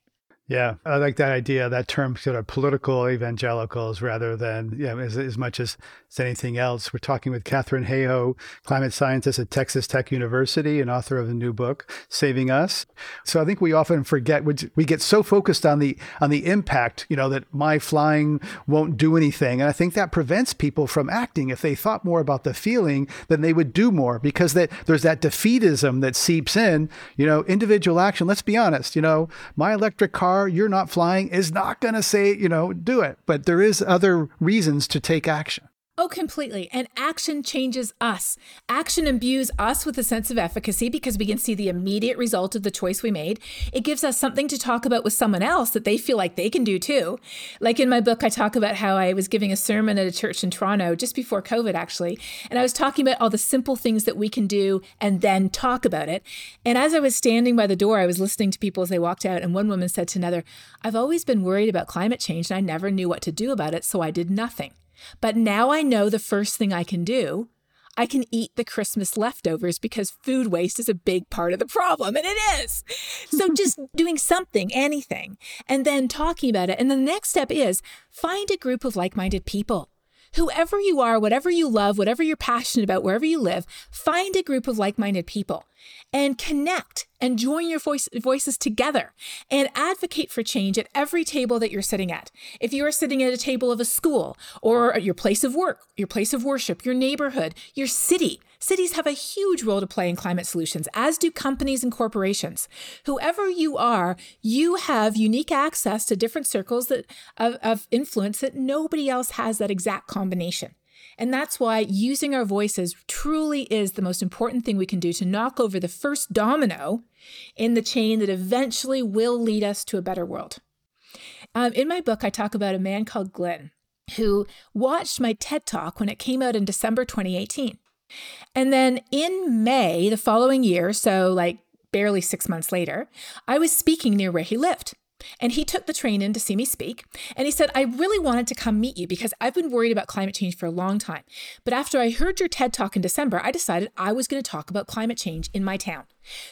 Yeah, I like that idea, that term sort of political evangelicals rather than you know, as, as much as, as anything else. We're talking with Katharine Hayhoe, climate scientist at Texas Tech University and author of the new book, Saving Us. So I think we often forget, we get so focused on the on the impact, you know, that my flying won't do anything. And I think that prevents people from acting. If they thought more about the feeling, then they would do more because that there's that defeatism that seeps in, you know, individual action. Let's be honest, you know, my electric car car you're not flying is not going to say, you know, do it. But there is other reasons to take action. Oh, completely. And action changes us. Action imbues us with a sense of efficacy because we can see the immediate result of the choice we made. It gives us something to talk about with someone else that they feel like they can do too. Like in my book, I talk about how I was giving a sermon at a church in Toronto just before COVID, actually. And I was talking about all the simple things that we can do and then talk about it. And as I was standing by the door, I was listening to people as they walked out. And one woman said to another, I've always been worried about climate change and I never knew what to do about it. So I did nothing. But now I know the first thing I can do. I can eat the Christmas leftovers because food waste is a big part of the problem, and it is. So, just doing something, anything, and then talking about it. And the next step is find a group of like minded people whoever you are, whatever you love, whatever you're passionate about, wherever you live, find a group of like minded people and connect and join your voice, voices together and advocate for change at every table that you're sitting at. If you are sitting at a table of a school or your place of work, your place of worship, your neighborhood, your city, cities have a huge role to play in climate solutions, as do companies and corporations. Whoever you are, you have unique access to different circles that, of, of influence that nobody else has that exact combination. And that's why using our voices truly is the most important thing we can do to knock over the first domino in the chain that eventually will lead us to a better world. Um, in my book, I talk about a man called Glenn who watched my TED talk when it came out in December 2018. And then in May the following year, so like barely six months later, I was speaking near where he lived. And he took the train in to see me speak. And he said, I really wanted to come meet you because I've been worried about climate change for a long time. But after I heard your TED talk in December, I decided I was going to talk about climate change in my town.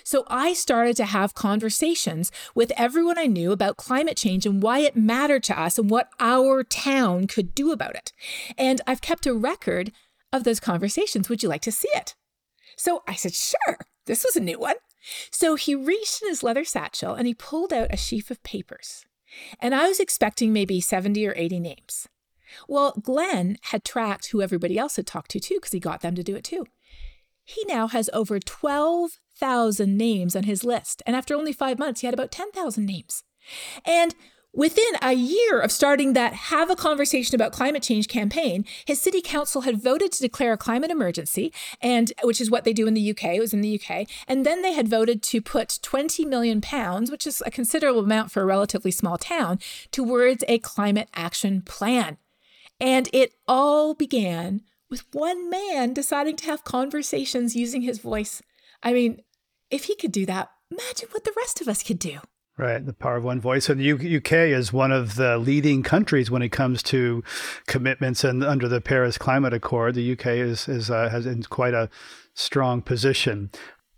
So I started to have conversations with everyone I knew about climate change and why it mattered to us and what our town could do about it. And I've kept a record of those conversations. Would you like to see it? So I said, Sure. This was a new one. So he reached in his leather satchel and he pulled out a sheaf of papers. And I was expecting maybe 70 or 80 names. Well, Glenn had tracked who everybody else had talked to too, because he got them to do it too. He now has over 12,000 names on his list. And after only five months, he had about 10,000 names. And Within a year of starting that Have a Conversation About Climate Change campaign, his city council had voted to declare a climate emergency, and which is what they do in the UK. It was in the UK. And then they had voted to put 20 million pounds, which is a considerable amount for a relatively small town, towards a climate action plan. And it all began with one man deciding to have conversations using his voice. I mean, if he could do that, imagine what the rest of us could do. Right, the power of one voice. And the UK is one of the leading countries when it comes to commitments and under the Paris Climate Accord. The UK is, is uh, has in quite a strong position.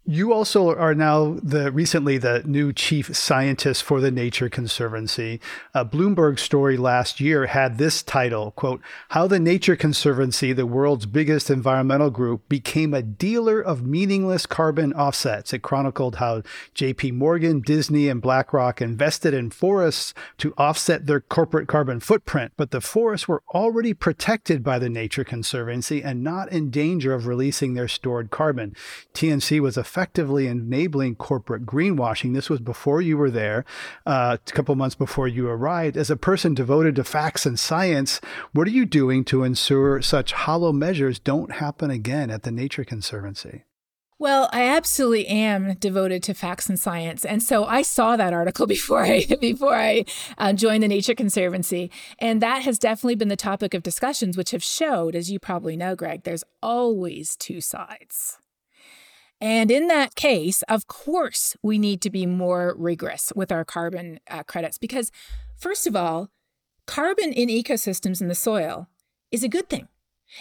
You also are now the recently the new chief scientist for the Nature Conservancy. A Bloomberg story last year had this title, quote, How the Nature Conservancy, the world's biggest environmental group, became a dealer of meaningless carbon offsets. It chronicled how JP Morgan, Disney, and BlackRock invested in forests to offset their corporate carbon footprint, but the forests were already protected by the Nature Conservancy and not in danger of releasing their stored carbon. TNC was a effectively enabling corporate greenwashing. This was before you were there, uh, a couple months before you arrived. As a person devoted to facts and science, what are you doing to ensure such hollow measures don't happen again at the Nature Conservancy? Well, I absolutely am devoted to facts and science, and so I saw that article before I before I uh, joined the Nature Conservancy, and that has definitely been the topic of discussions, which have showed, as you probably know, Greg, there's always two sides. And in that case, of course, we need to be more rigorous with our carbon uh, credits because, first of all, carbon in ecosystems in the soil is a good thing.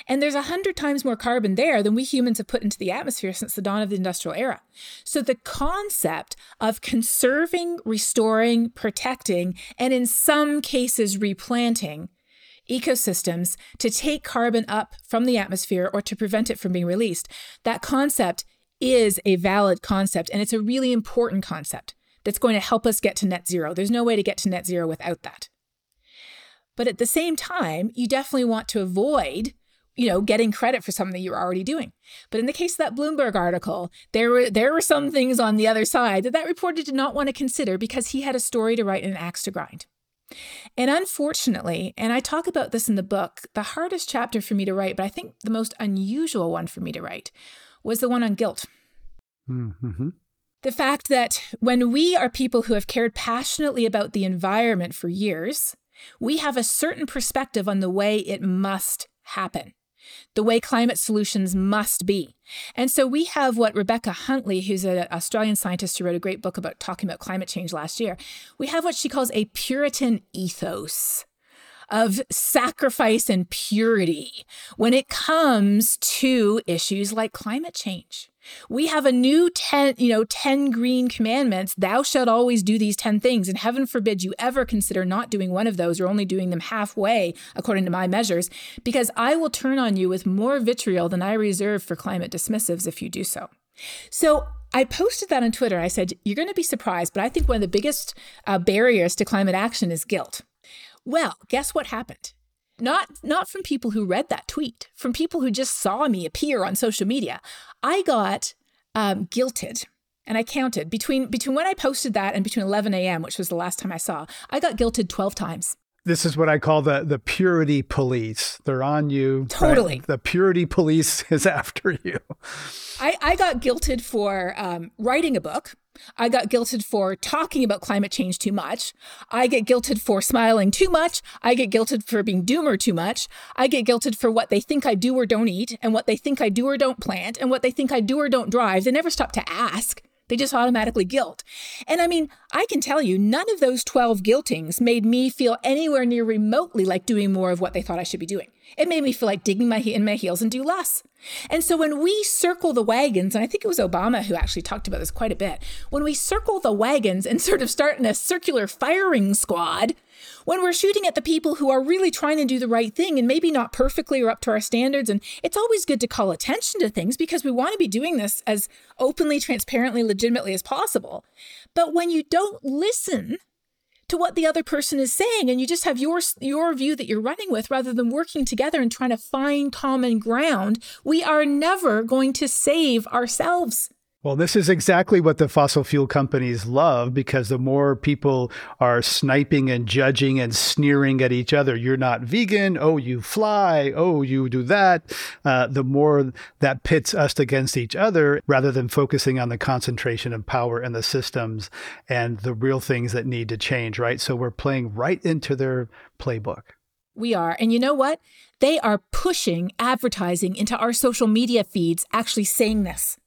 And there's a hundred times more carbon there than we humans have put into the atmosphere since the dawn of the industrial era. So the concept of conserving, restoring, protecting, and in some cases replanting ecosystems to take carbon up from the atmosphere or to prevent it from being released, that concept is a valid concept. And it's a really important concept that's going to help us get to net zero. There's no way to get to net zero without that. But at the same time, you definitely want to avoid you know, getting credit for something that you're already doing. But in the case of that Bloomberg article, there were there were some things on the other side that that reporter did not want to consider because he had a story to write and an axe to grind. And unfortunately, and I talk about this in the book, the hardest chapter for me to write, but I think the most unusual one for me to write, was the one on guilt. Mm-hmm. The fact that when we are people who have cared passionately about the environment for years, we have a certain perspective on the way it must happen the way climate solutions must be. And so we have what Rebecca Huntley, who's an Australian scientist who wrote a great book about talking about climate change last year, we have what she calls a Puritan ethos of sacrifice and purity when it comes to issues like climate change. We have a new 10, you know, 10 green commandments. Thou shalt always do these 10 things. And heaven forbid you ever consider not doing one of those or only doing them halfway, according to my measures, because I will turn on you with more vitriol than I reserve for climate dismissives if you do so. So I posted that on Twitter. I said, You're going to be surprised, but I think one of the biggest uh, barriers to climate action is guilt. Well, guess what happened? not not from people who read that tweet from people who just saw me appear on social media i got um, guilted and i counted between between when i posted that and between 11 a.m which was the last time i saw i got guilted 12 times this is what I call the the purity police. They're on you. Totally. Right? The purity police is after you. I, I got guilted for um, writing a book. I got guilted for talking about climate change too much. I get guilted for smiling too much. I get guilted for being doomer too much. I get guilted for what they think I do or don't eat, and what they think I do or don't plant, and what they think I do or don't drive. They never stop to ask. They just automatically guilt. And I mean, I can tell you, none of those 12 guiltings made me feel anywhere near remotely like doing more of what they thought I should be doing. It made me feel like digging my in my heels and do less. And so when we circle the wagons, and I think it was Obama who actually talked about this quite a bit, when we circle the wagons and sort of start in a circular firing squad, when we're shooting at the people who are really trying to do the right thing and maybe not perfectly or up to our standards, and it's always good to call attention to things because we want to be doing this as openly, transparently, legitimately as possible. But when you don't listen to what the other person is saying and you just have your your view that you're running with rather than working together and trying to find common ground we are never going to save ourselves well, this is exactly what the fossil fuel companies love because the more people are sniping and judging and sneering at each other, you're not vegan. Oh, you fly. Oh, you do that. Uh, the more that pits us against each other rather than focusing on the concentration of power in the systems and the real things that need to change, right? So we're playing right into their playbook. We are. And you know what? They are pushing advertising into our social media feeds, actually saying this.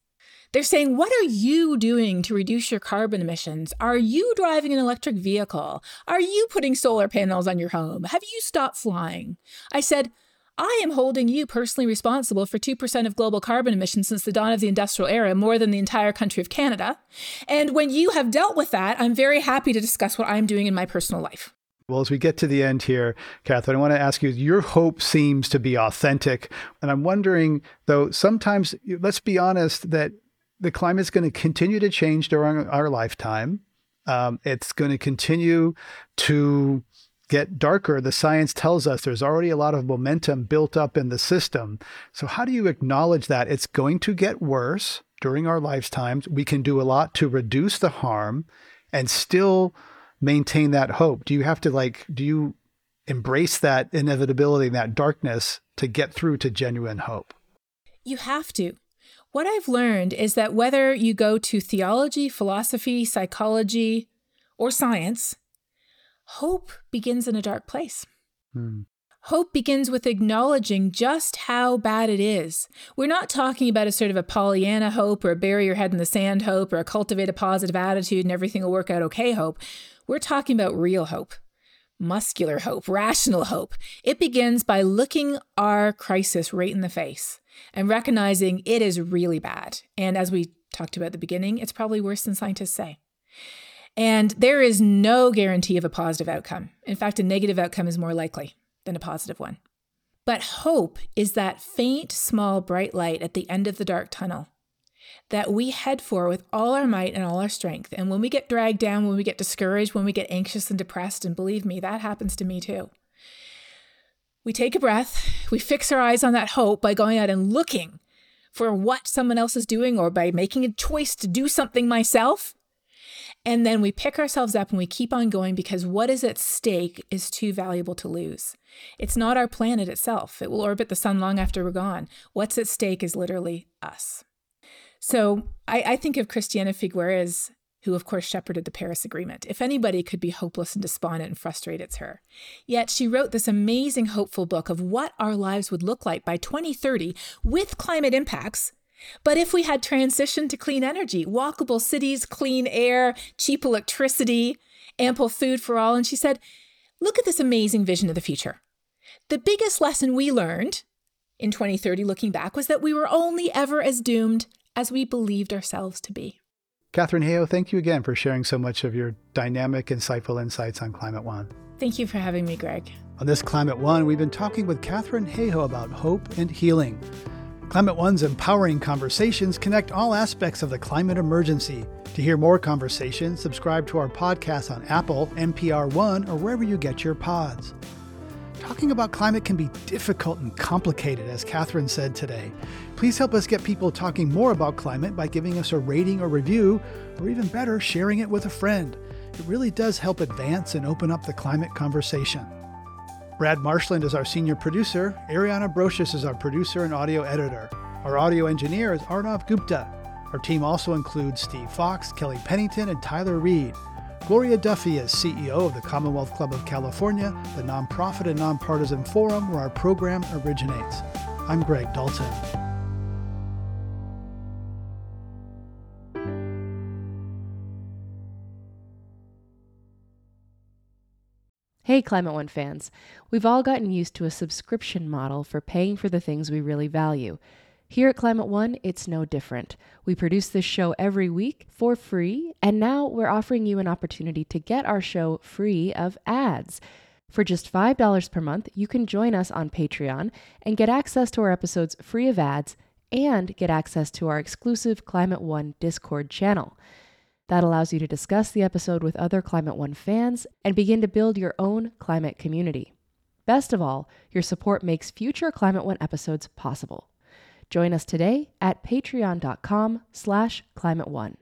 They're saying, What are you doing to reduce your carbon emissions? Are you driving an electric vehicle? Are you putting solar panels on your home? Have you stopped flying? I said, I am holding you personally responsible for 2% of global carbon emissions since the dawn of the industrial era, more than the entire country of Canada. And when you have dealt with that, I'm very happy to discuss what I'm doing in my personal life. Well, as we get to the end here, Katharine, I want to ask you your hope seems to be authentic. And I'm wondering, though, sometimes, let's be honest, that the climate is going to continue to change during our lifetime. Um, it's going to continue to get darker. The science tells us there's already a lot of momentum built up in the system. So, how do you acknowledge that? It's going to get worse. during our lifetimes, we can do a lot to reduce the harm and still maintain that hope? Do you have to like, do you embrace that inevitability, and that darkness to get through to genuine hope? You have to. What I've learned is that whether you go to theology, philosophy, psychology, or science, hope begins in a dark place. Hmm. Hope begins with acknowledging just how bad it is. We're not talking about a sort of a Pollyanna hope or a bury your head in the sand hope or a cultivate a positive attitude and everything will work out okay hope. We're talking about real hope, muscular hope, rational hope. It begins by looking our crisis right in the face and recognizing it is really bad. And as we talked about at the beginning, it's probably worse than scientists say. And there is no guarantee of a positive outcome. In fact, a negative outcome is more likely than a positive one. But hope is that faint, small, bright light at the end of the dark tunnel that we head for with all our might and all our strength. And when we get dragged down, when we get discouraged, when we get anxious and depressed, and believe me, that happens to me too. We take a breath, we fix our eyes on that hope by going out and looking for what someone else is doing or by making a choice to do something myself. And then we pick ourselves up and we keep on going because what is at stake is too valuable to lose. It's not our planet itself, it will orbit the sun long after we're gone. What's at stake is literally us. So I, I think of Christiana Figueres, who of course shepherded the Paris Agreement. If anybody could be hopeless and despondent and frustrated, it's her. Yet she wrote this amazing, hopeful book of what our lives would look like by 2030 with climate impacts but if we had transitioned to clean energy, walkable cities, clean air, cheap electricity, ample food for all, and she said, look at this amazing vision of the future. The biggest lesson we learned in 2030, looking back, was that we were only ever as doomed as we believed ourselves to be. Katharine Hayhoe, thank you again for sharing so much of your dynamic, insightful insights on Climate One. Thank you for having me, Greg. On this Climate One, we've been talking with Katharine Hayhoe about hope and healing. Climate One's empowering conversations connect all aspects of the climate emergency. To hear more conversations, subscribe to our podcast on Apple, NPR One, or wherever you get your pods. Talking about climate can be difficult and complicated, as Katharine said today. Please help us get people talking more about climate by giving us a rating or review, or even better, sharing it with a friend. It really does help advance and open up the climate conversation. Brad Marshland is our senior producer. Ariana Brocious is our producer and audio editor. Our audio engineer is Arnav Gupta. Our team also includes Steve Fox, Kelly Pennington, and Tyler Reed. Gloria Duffy is CEO of the Commonwealth Club of California, the nonprofit and nonpartisan forum where our program originates. I'm Greg Dalton. Hey, Climate One fans. We've all gotten used to a subscription model for paying for the things we really value. Here at Climate One, it's no different. We produce this show every week for free, and now we're offering you an opportunity to get our show free of ads. For just $5 per month, you can join us on Patreon and get access to our episodes free of ads and get access to our exclusive Climate One Discord channel. That allows you to discuss the episode with other Climate One fans and begin to build your own climate community. Best of all, your support makes future Climate One episodes possible. Join us today at patreon.com slash climate one.